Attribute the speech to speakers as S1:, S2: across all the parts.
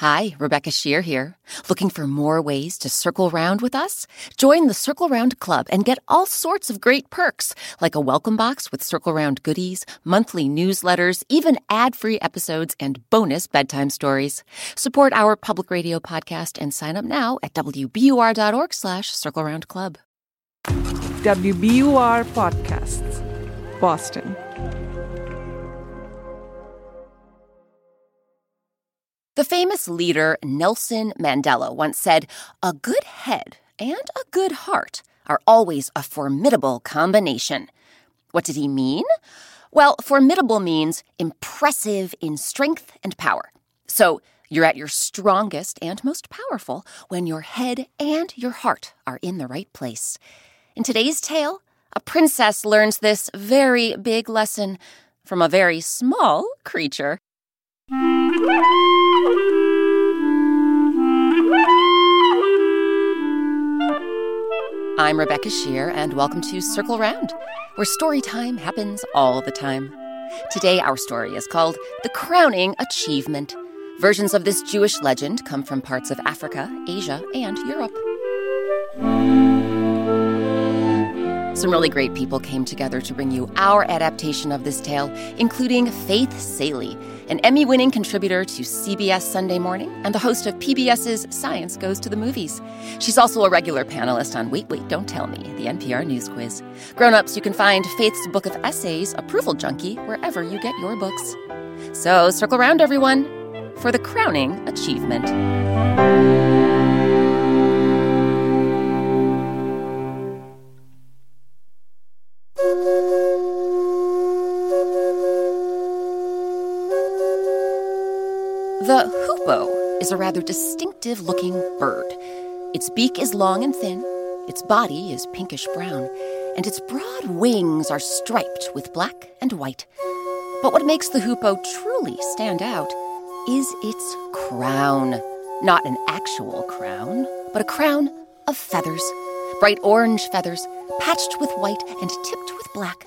S1: Hi, Rebecca Sheir here. Looking for more ways to circle round with us? Join the Circle Round Club and get all sorts of great perks, like a welcome box with Circle Round goodies, monthly newsletters, even ad-free episodes, and bonus bedtime stories. Support our public radio podcast and sign up now at wbur.org slash Circle Round Club.
S2: WBUR Podcasts, Boston.
S1: The famous leader Nelson Mandela once said, A good head and a good heart are always a formidable combination. What did he mean? Well, formidable means impressive in strength and power. So you're at your strongest and most powerful when your head and your heart are in the right place. In today's tale, a princess learns this very big lesson from a very small creature. I'm Rebecca Sheir, and welcome to Circle Round, where story time happens all the time. Today, our story is called The Crowning Achievement. Versions of this Jewish legend come from parts of Africa, Asia, and Europe. Some really great people came together to bring you our adaptation of this tale, including Faith Salie, an Emmy winning contributor to CBS Sunday Morning and the host of PBS's Science Goes to the Movies. She's also a regular panelist on Wait, Wait, Don't Tell Me, the NPR News Quiz. Grown ups, you can find Faith's book of essays, Approval Junkie, wherever you get your books. So circle around, everyone, for the crowning achievement. Is a rather distinctive looking bird. Its beak is long and thin, its body is pinkish brown, and its broad wings are striped with black and white. But what makes the hoopoe truly stand out is its crown. Not an actual crown, but a crown of feathers. Bright orange feathers, patched with white and tipped with black.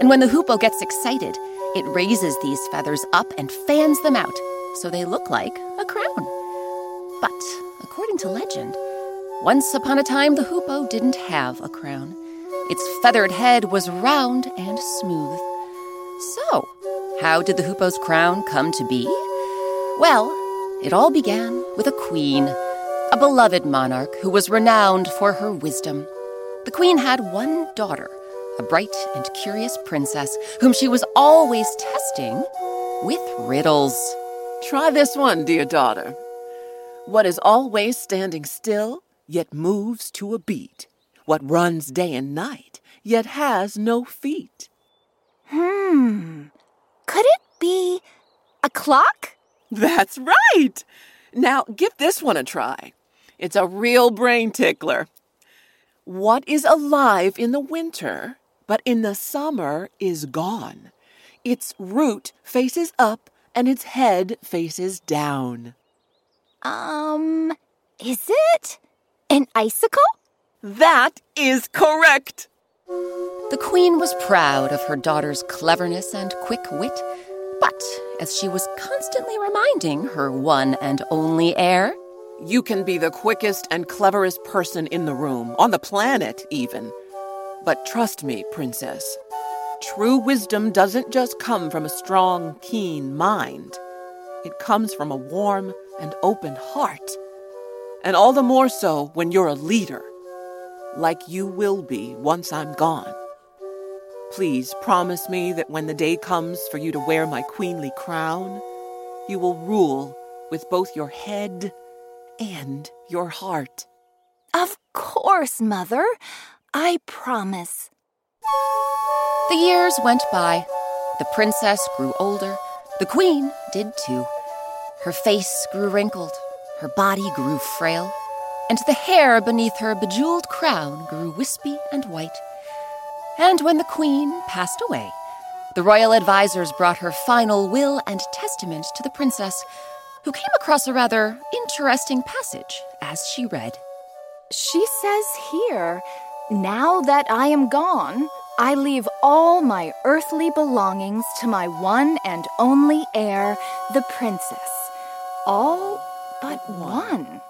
S1: And when the hoopoe gets excited, it raises these feathers up and fans them out so they look like a crown. But, according to legend, once upon a time the hoopoe didn't have a crown. Its feathered head was round and smooth. So, how did the hoopoe's crown come to be? Well, it all began with a queen, a beloved monarch who was renowned for her wisdom. The queen had one daughter, a bright and curious princess whom she was always testing with riddles.
S3: Try this one, dear daughter. What is always standing still, yet moves to a beat? What runs day and night, yet has no feet?
S4: Hmm. Could it be a clock?
S3: That's right! Now give this one a try. It's a real brain tickler. What is alive in the winter, but in the summer is gone? Its root faces up and its head faces down.
S4: Um, is it an icicle?
S3: That is correct.
S1: The queen was proud of her daughter's cleverness and quick wit, but as she was constantly reminding her one and only heir,
S3: You can be the quickest and cleverest person in the room, on the planet even. But trust me, princess, true wisdom doesn't just come from a strong, keen mind. It comes from a warm and open heart. And all the more so when you're a leader, like you will be once I'm gone. Please promise me that when the day comes for you to wear my queenly crown, you will rule with both your head and your heart.
S4: Of course, Mother. I promise.
S1: The years went by. The princess grew older. The queen did too. Her face grew wrinkled. Her body grew frail. And the hair beneath her bejeweled crown grew wispy and white. And when the queen passed away, the royal advisers brought her final will and testament to the princess, who came across a rather interesting passage as she read.
S4: She says here, now that I am gone, I leave all my earthly belongings to my one and only heir, the princess. All but one.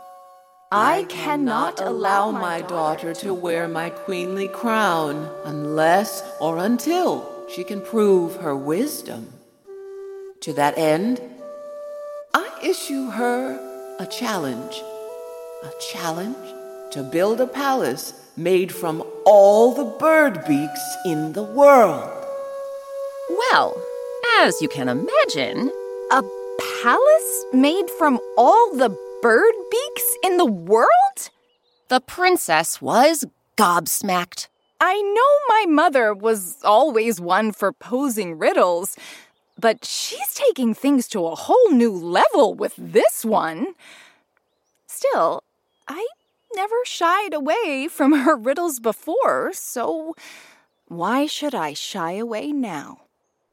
S3: I cannot allow my daughter to wear my queenly crown unless or until she can prove her wisdom. To that end, I issue her a challenge. A challenge to build a palace made from all the bird beaks in the world.
S1: Well, as you can imagine,
S4: A palace made from all the bird beaks in the world?
S1: the princess was gobsmacked.
S4: I know my mother was always one for posing riddles, but she's taking things to a whole new level with this one. Still, I never shied away from her riddles before, so why should I shy away now?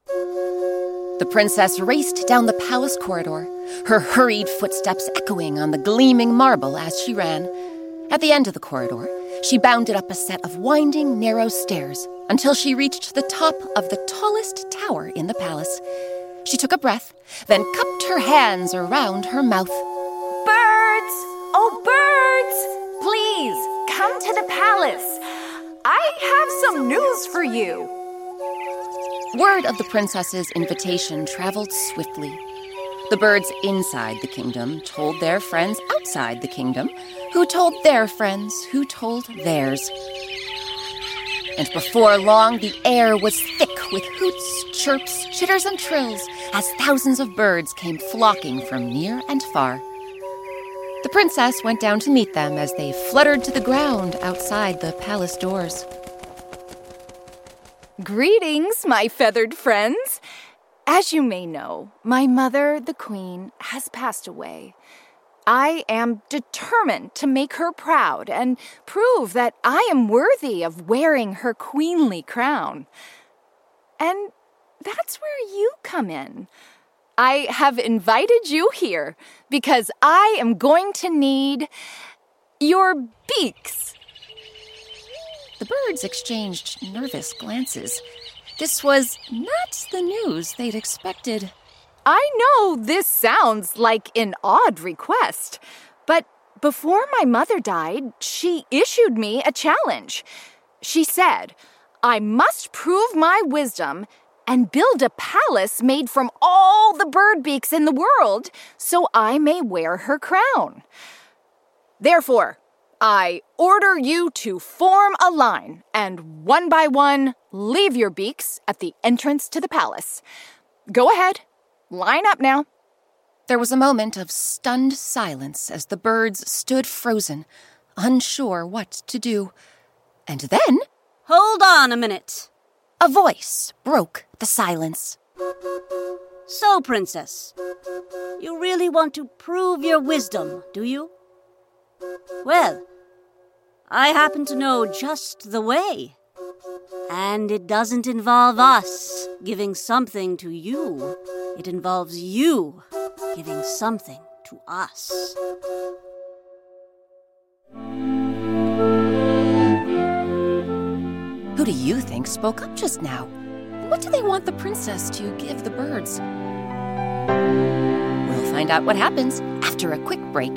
S1: The princess raced down the palace corridor, her hurried footsteps echoing on the gleaming marble as she ran. At the end of the corridor, she bounded up a set of winding, narrow stairs until she reached the top of the tallest tower in the palace. She took a breath, then cupped her hands around her mouth.
S4: Palace. I have some news for you.
S1: Word of the princess's invitation traveled swiftly. The birds inside the kingdom told their friends outside the kingdom, who told their friends, who told theirs. And before long, the air was thick with hoots, chirps, chitters, and trills as thousands of birds came flocking from near and far. The princess went down to meet them as they fluttered to the ground outside the palace doors.
S4: Greetings, my feathered friends. As you may know, my mother, the queen, has passed away. I am determined to make her proud and prove that I am worthy of wearing her queenly crown. And that's where you come in. I have invited you here because I am going to need your beaks.
S1: The birds exchanged nervous glances. This was not the news they'd expected.
S4: I know this sounds like an odd request, but before my mother died, she issued me a challenge. She said, I must prove my wisdom and build a palace made from all the bird beaks in the world so I may wear her crown. Therefore, I order you to form a line and one by one leave your beaks at the entrance to the palace. Go ahead, line up now.
S1: There was a moment of stunned silence as the birds stood frozen, unsure what to do. And then
S5: Hold on a minute.
S1: A voice broke the silence.
S5: So, Princess, you really want to prove your wisdom, do you? Well, I happen to know just the way. And it doesn't involve us giving something to you, it involves you giving something to us.
S1: Who do you think spoke up just now? What do they want the princess to give the birds? We'll find out what happens after a quick break.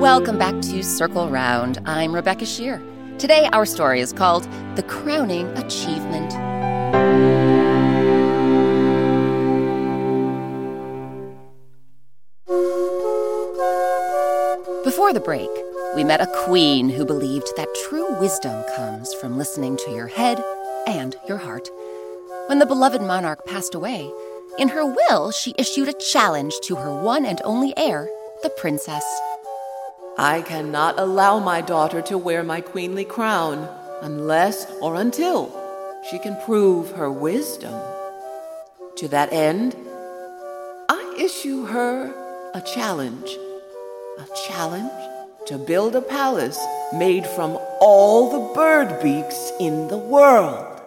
S1: Welcome back to Circle Round. I'm Rebecca Sheir. Today, our story is called The Crowning Achievement. Before the break, we met a queen who believed that true wisdom comes from listening to your head and your heart. When the beloved monarch passed away, in her will, she issued a challenge to her one and only heir, the princess.
S3: I cannot allow my daughter to wear my queenly crown unless or until she can prove her wisdom. To that end, I issue her a challenge. A challenge to build a palace made from all the bird beaks in the world.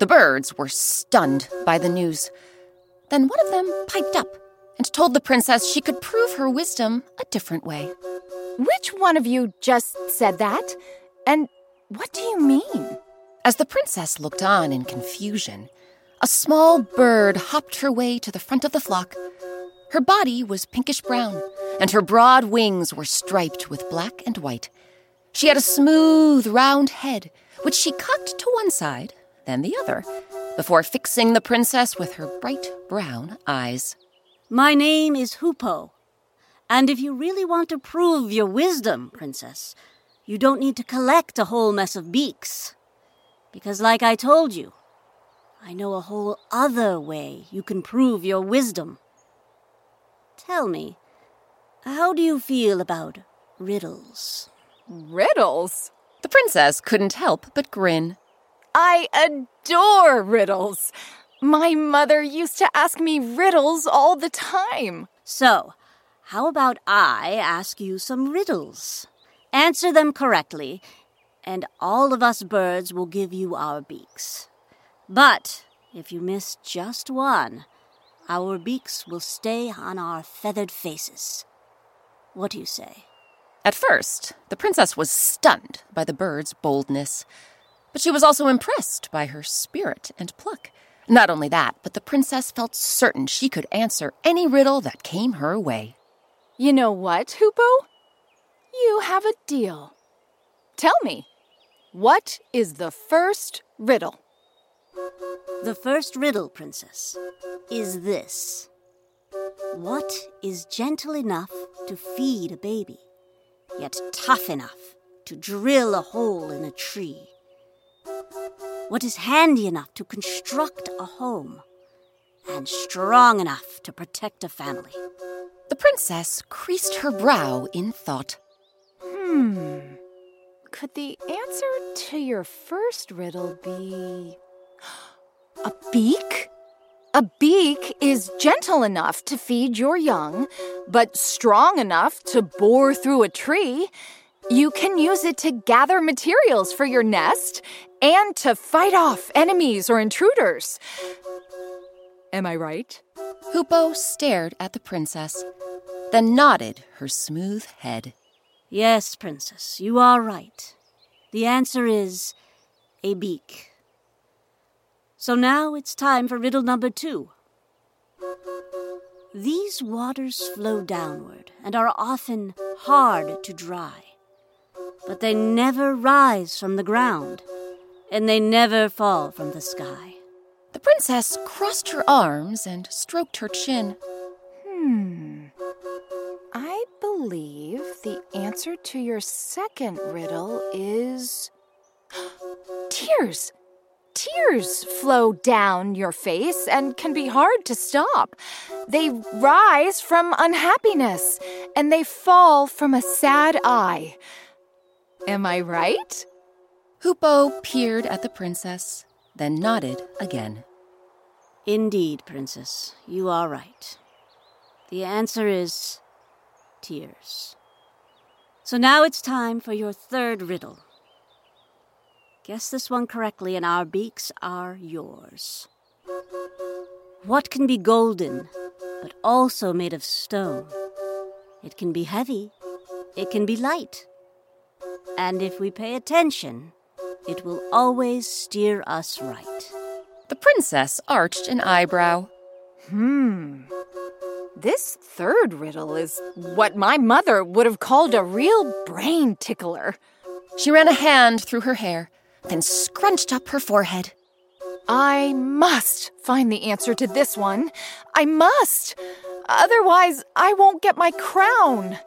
S1: The birds were stunned by the news. Then one of them piped up and told the princess she could prove her wisdom a different way.
S4: Which one of you just said that? And what do you mean?
S1: As the princess looked on in confusion, a small bird hopped her way to the front of the flock. Her body was pinkish brown, and her broad wings were striped with black and white. She had a smooth, round head, which she cocked to one side, then the other, before fixing the princess with her bright brown eyes.
S5: My name is Hoopoe, and if you really want to prove your wisdom, Princess, you don't need to collect a whole mess of beaks. Because, like I told you, I know a whole other way you can prove your wisdom. Tell me, how do you feel about riddles?
S4: Riddles?
S1: The princess couldn't help but grin.
S4: I adore riddles. My mother used to ask me riddles all the time.
S5: So, how about I ask you some riddles? Answer them correctly, and all of us birds will give you our beaks. But if you miss just one, our beaks will stay on our feathered faces. What do you say?
S1: At first, the princess was stunned by the bird's boldness, but she was also impressed by her spirit and pluck. Not only that, but the princess felt certain she could answer any riddle that came her way.
S4: You know what, Hoopoe? You have a deal. Tell me, what is the first riddle?
S5: The first riddle, Princess, is this What is gentle enough to feed a baby, yet tough enough to drill a hole in a tree? What is handy enough to construct a home, and strong enough to protect a family?
S1: The princess creased her brow in thought.
S4: Hmm. Could the answer to your first riddle be. A beak? A beak is gentle enough to feed your young, but strong enough to bore through a tree. You can use it to gather materials for your nest and to fight off enemies or intruders. Am I right?
S1: Hoopoe stared at the princess, then nodded her smooth head.
S5: Yes, Princess, you are right. The answer is a beak. So now it's time for riddle number two. These waters flow downward and are often hard to dry, but they never rise from the ground, and they never fall from the sky.
S1: Princess crossed her arms and stroked her chin.
S4: Hmm. I believe the answer to your second riddle is. Tears! Tears flow down your face and can be hard to stop. They rise from unhappiness and they fall from a sad eye. Am I right?
S1: Hoopoe peered at the princess, then nodded again.
S5: Indeed, Princess, you are right. The answer is tears. So now it's time for your third riddle. Guess this one correctly, and our beaks are yours. What can be golden but also made of stone. It can be heavy, it can be light. And if we pay attention, it will always steer us right.
S1: The princess arched an eyebrow.
S4: Hmm. This third riddle is what my mother would have called a real brain tickler.
S1: She ran a hand through her hair, then scrunched up her forehead.
S4: I must find the answer to this one. I must. Otherwise, I won't get my crown.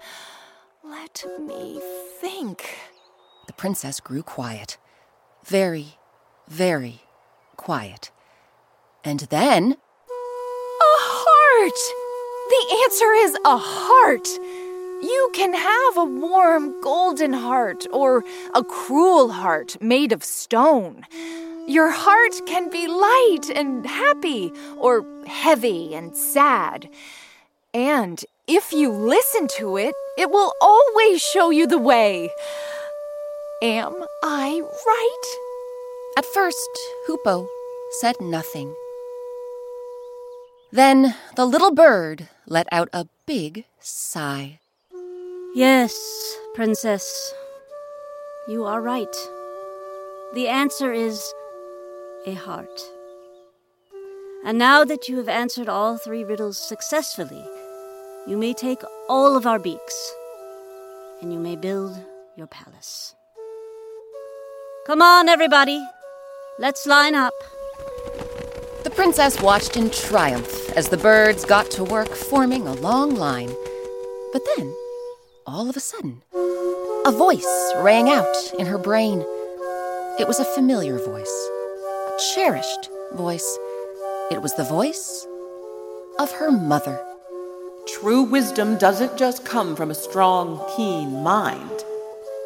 S4: Let me think.
S1: The princess grew quiet. Very, very quiet. And then.
S4: A heart! The answer is a heart. You can have a warm golden heart or a cruel heart made of stone. Your heart can be light and happy or heavy and sad. And if you listen to it, it will always show you the way. Am I right?
S1: At first, Hoopoe said nothing. Then the little bird let out a big sigh.
S5: Yes, Princess. You are right. The answer is a heart. And now that you have answered all three riddles successfully, you may take all of our beaks and you may build your palace. Come on, everybody. Let's line up.
S1: The princess watched in triumph as the birds got to work forming a long line. But then, all of a sudden, a voice rang out in her brain. It was a familiar voice, a cherished voice. It was the voice of her mother.
S3: True wisdom doesn't just come from a strong, keen mind.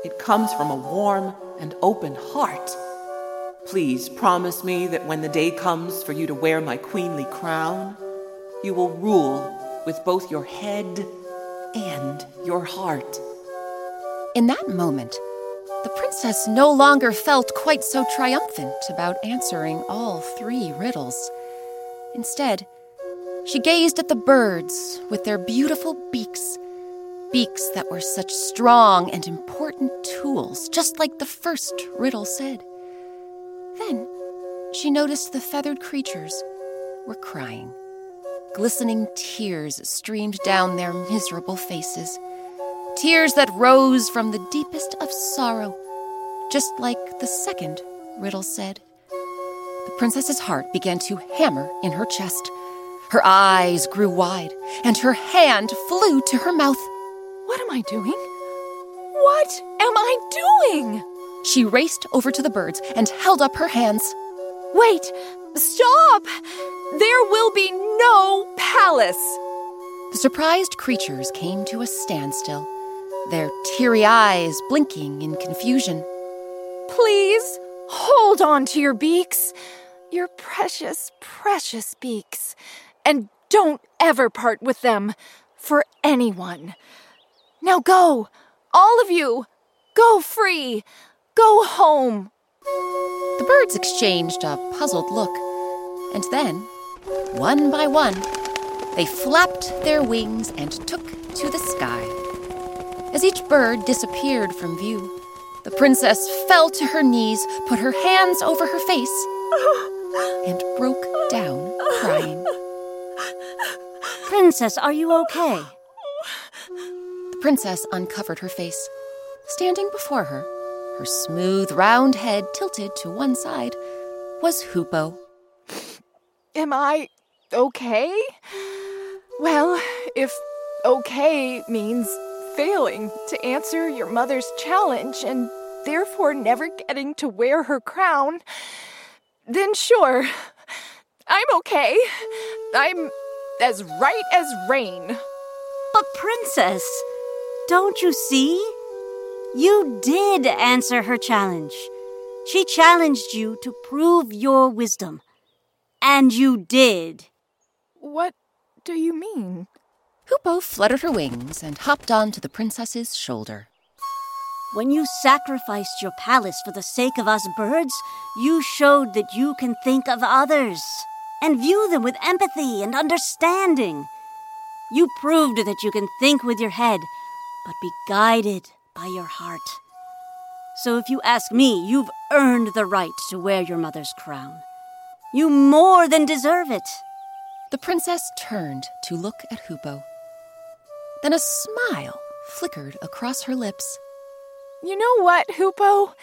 S3: It comes from a warm and open heart. Please promise me that when the day comes for you to wear my queenly crown, you will rule with both your head and your heart.
S1: In that moment, the princess no longer felt quite so triumphant about answering all three riddles. Instead, she gazed at the birds with their beautiful beaks, beaks that were such strong and important tools, just like the first riddle said. Then she noticed the feathered creatures were crying. Glistening tears streamed down their miserable faces. Tears that rose from the deepest of sorrow, just like the second riddle said. The princess's heart began to hammer in her chest. Her eyes grew wide, and her hand flew to her mouth.
S4: What am I doing? What am I doing?
S1: She raced over to the birds and held up her hands.
S4: Wait! Stop! There will be no palace!
S1: The surprised creatures came to a standstill, their teary eyes blinking in confusion.
S4: Please hold on to your beaks, your precious, precious beaks, and don't ever part with them for anyone. Now go, all of you, go free. Go home.
S1: The birds exchanged a puzzled look, and then, one by one, they flapped their wings and took to the sky. As each bird disappeared from view, the princess fell to her knees, put her hands over her face, and broke down crying.
S5: Princess, are you okay?
S1: The princess uncovered her face. Standing before her, her smooth, round head tilted to one side, was Hoopoe.
S4: Am I okay? Well, if okay means failing to answer your mother's challenge and therefore never getting to wear her crown, then sure, I'm okay. I'm as right as rain.
S5: But, Princess, don't you see? You did answer her challenge. She challenged you to prove your wisdom. And you did.
S4: What do you mean?
S1: Hoopoe fluttered her wings and hopped onto the princess's shoulder.
S5: When you sacrificed your palace for the sake of us birds, you showed that you can think of others and view them with empathy and understanding. You proved that you can think with your head, but be guided by your heart. So if you ask me, you've earned the right to wear your mother's crown. You more than deserve it.
S1: The princess turned to look at Hoopoe. Then a smile flickered across her lips.
S2: You know what, Hoopoe?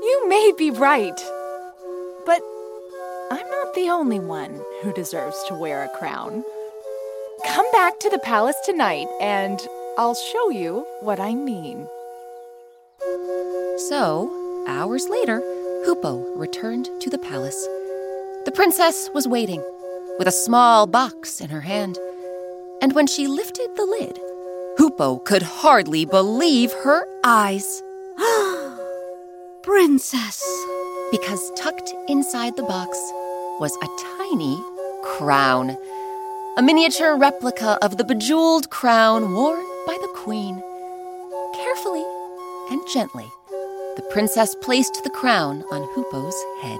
S2: You may be right. But I'm not the only one who deserves to wear a crown. Come back to the palace tonight and I'll show you what I mean.
S1: So, hours later, Hoopoe returned to the palace. The princess was waiting, with a small box in her hand. And when she lifted the lid, Hoopoe could hardly believe her eyes.
S5: Princess!
S1: Because tucked inside the box was a tiny crown, a miniature replica of the bejeweled crown worn by the queen. Carefully and gently, the princess placed the crown on Hoopoe's head.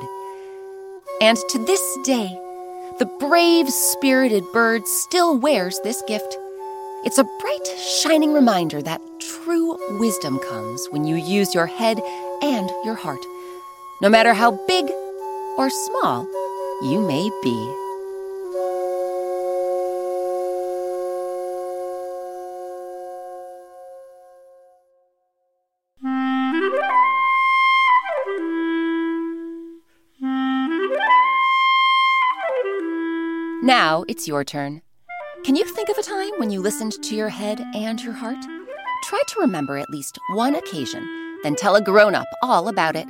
S1: And to this day, the brave, spirited bird still wears this gift. It's a bright, shining reminder that true wisdom comes when you use your head and your heart, no matter how big or small you may be. Now it's your turn. Can you think of a time when you listened to your head and your heart? Try to remember at least one occasion, then tell a grown up all about it.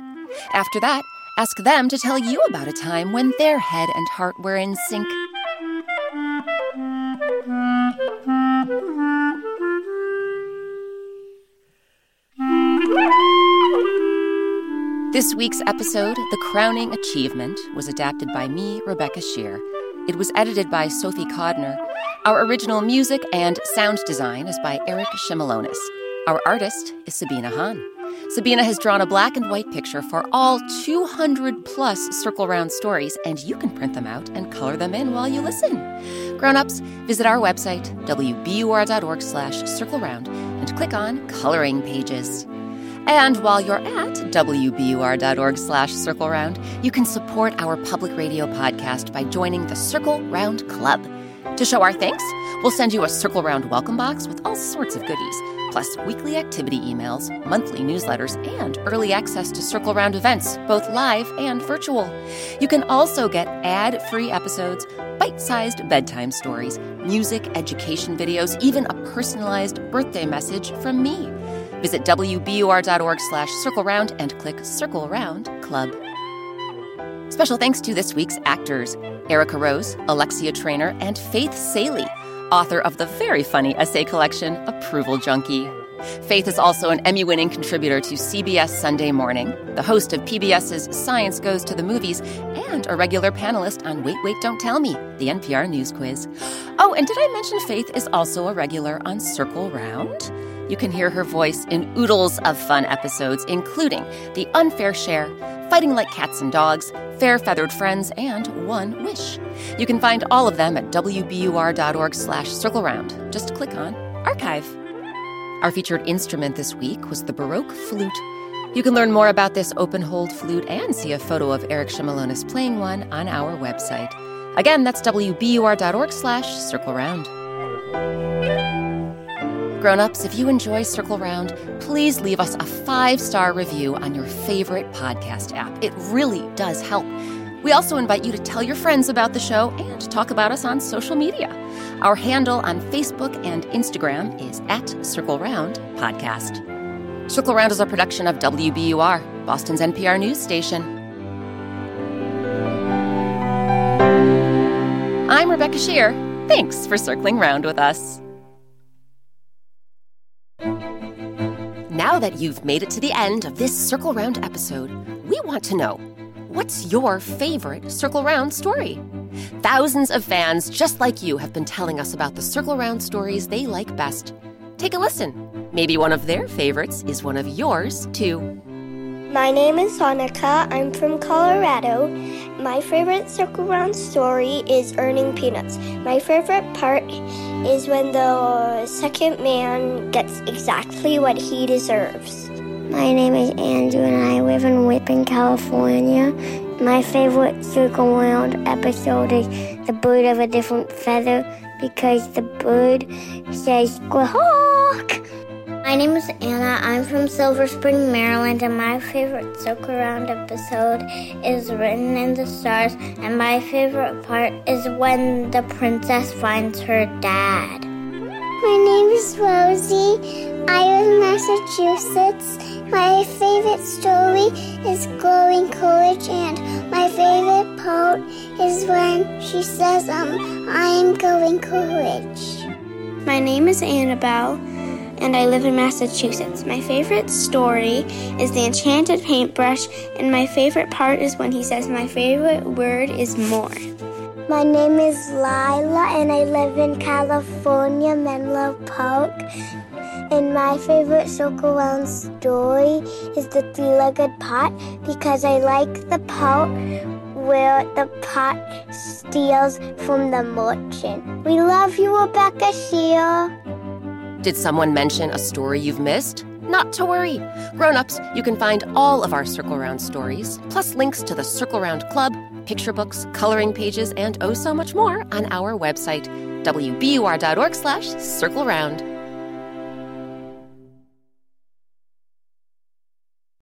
S1: After that, ask them to tell you about a time when their head and heart were in sync. This week's episode, The Crowning Achievement, was adapted by me, Rebecca Sheir. It was edited by Sophie Codner. Our original music and sound design is by Eric Shimalonis. Our artist is Sabina Hahn. Sabina has drawn a black and white picture for all 200 plus Circle Round stories, and you can print them out and color them in while you listen. Grown-ups, visit our website, wbur.org slash circle round, and click on Coloring Pages. And while you're at wbur.org slash circle round, you can support our public radio podcast by joining the Circle Round Club. To show our thanks, we'll send you a Circle Round welcome box with all sorts of goodies, plus weekly activity emails, monthly newsletters, and early access to Circle Round events, both live and virtual. You can also get ad free episodes, bite sized bedtime stories, music, education videos, even a personalized birthday message from me. Visit wbur.org slash circle round and click Circle Round Club. Special thanks to this week's actors Erica Rose, Alexia Trainer, and Faith Salie, author of the very funny essay collection Approval Junkie. Faith is also an Emmy winning contributor to CBS Sunday Morning, the host of PBS's Science Goes to the Movies, and a regular panelist on Wait, Wait, Don't Tell Me, the NPR News Quiz. Oh, and did I mention Faith is also a regular on Circle Round? You can hear her voice in oodles of fun episodes, including The Unfair Share, Fighting Like Cats and Dogs, Fair Feathered Friends, and One Wish. You can find all of them at wbur.org slash circle round. Just click on Archive. Our featured instrument this week was the Baroque flute. You can learn more about this open hole flute and see a photo of Eric Shimalonis playing one on our website. Again, that's wbur.org slash circle round. Grown-ups, if you enjoy Circle Round, please leave us a five-star review on your favorite podcast app. It really does help. We also invite you to tell your friends about the show and talk about us on social media. Our handle on Facebook and Instagram is at Circle Round Podcast. Circle Round is a production of WBUR, Boston's NPR news station. I'm Rebecca Sheir. Thanks for circling round with us. Now that you've made it to the end of this Circle Round episode, we want to know what's your favorite Circle Round story? Thousands of fans just like you have been telling us about the Circle Round stories they like best. Take a listen. Maybe one of their favorites is one of yours, too.
S6: My name is Sonica. I'm from Colorado. My favorite Circle Round story is Earning Peanuts. My favorite part is when the second man gets exactly what he deserves.
S7: My name is Andrew and I live in Whipping, California. My favorite Circle Round episode is The Bird of a Different Feather because the bird says squawk. My name is Anna. I'm from Silver Spring, Maryland, and my favorite Circle Round episode is Written in the Stars, and my favorite part is when the princess finds her dad.
S8: My name is Rosie. I live in Massachusetts. My favorite story is Glowing Courage, and my favorite part is when she says, um, I'm going courage.
S9: My name is Annabelle, and I live in Massachusetts. My favorite story is The Enchanted Paintbrush, and my favorite part is when he says, My favorite word is more.
S10: My name is Lila, and I live in California, Menlo Park. And my favorite circle round story is the three legged pot because I like the part where the pot steals from the merchant. We love you, Rebecca Sheir.
S1: Did someone mention a story you've missed? Not to worry. Grown-ups, you can find all of our Circle Round stories, plus links to the Circle Round Club, picture books, coloring pages, and oh so much more on our website, wbur.org slash circle round.